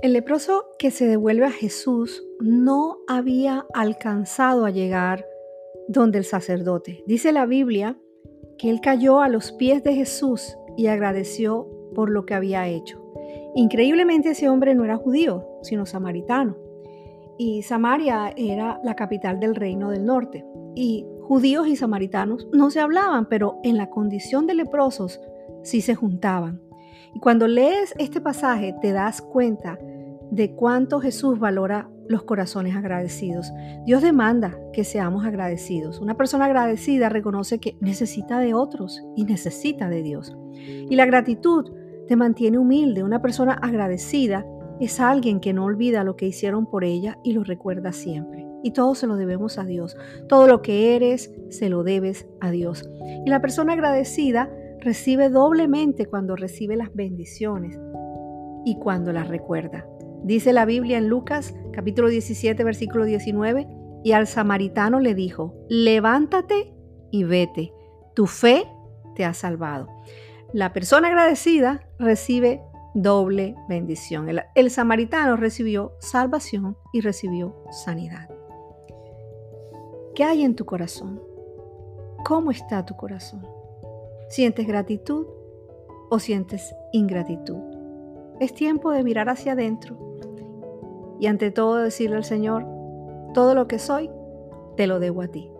El leproso que se devuelve a Jesús no había alcanzado a llegar donde el sacerdote. Dice la Biblia que él cayó a los pies de Jesús y agradeció por lo que había hecho. Increíblemente ese hombre no era judío, sino samaritano. Y Samaria era la capital del reino del norte. Y judíos y samaritanos no se hablaban, pero en la condición de leprosos sí se juntaban. Y cuando lees este pasaje te das cuenta de cuánto Jesús valora los corazones agradecidos. Dios demanda que seamos agradecidos. Una persona agradecida reconoce que necesita de otros y necesita de Dios. Y la gratitud te mantiene humilde. Una persona agradecida es alguien que no olvida lo que hicieron por ella y lo recuerda siempre. Y todo se lo debemos a Dios. Todo lo que eres, se lo debes a Dios. Y la persona agradecida recibe doblemente cuando recibe las bendiciones y cuando las recuerda. Dice la Biblia en Lucas capítulo 17 versículo 19, y al samaritano le dijo, levántate y vete, tu fe te ha salvado. La persona agradecida recibe doble bendición. El, el, samaritano recibió salvación y recibió sanidad. ¿Qué hay en tu corazón? ¿Cómo está tu corazón? ¿Sientes gratitud o sientes ingratitud? Es tiempo de mirar hacia adentro y ante todo decirle al Señor, todo lo que soy, te lo debo a ti.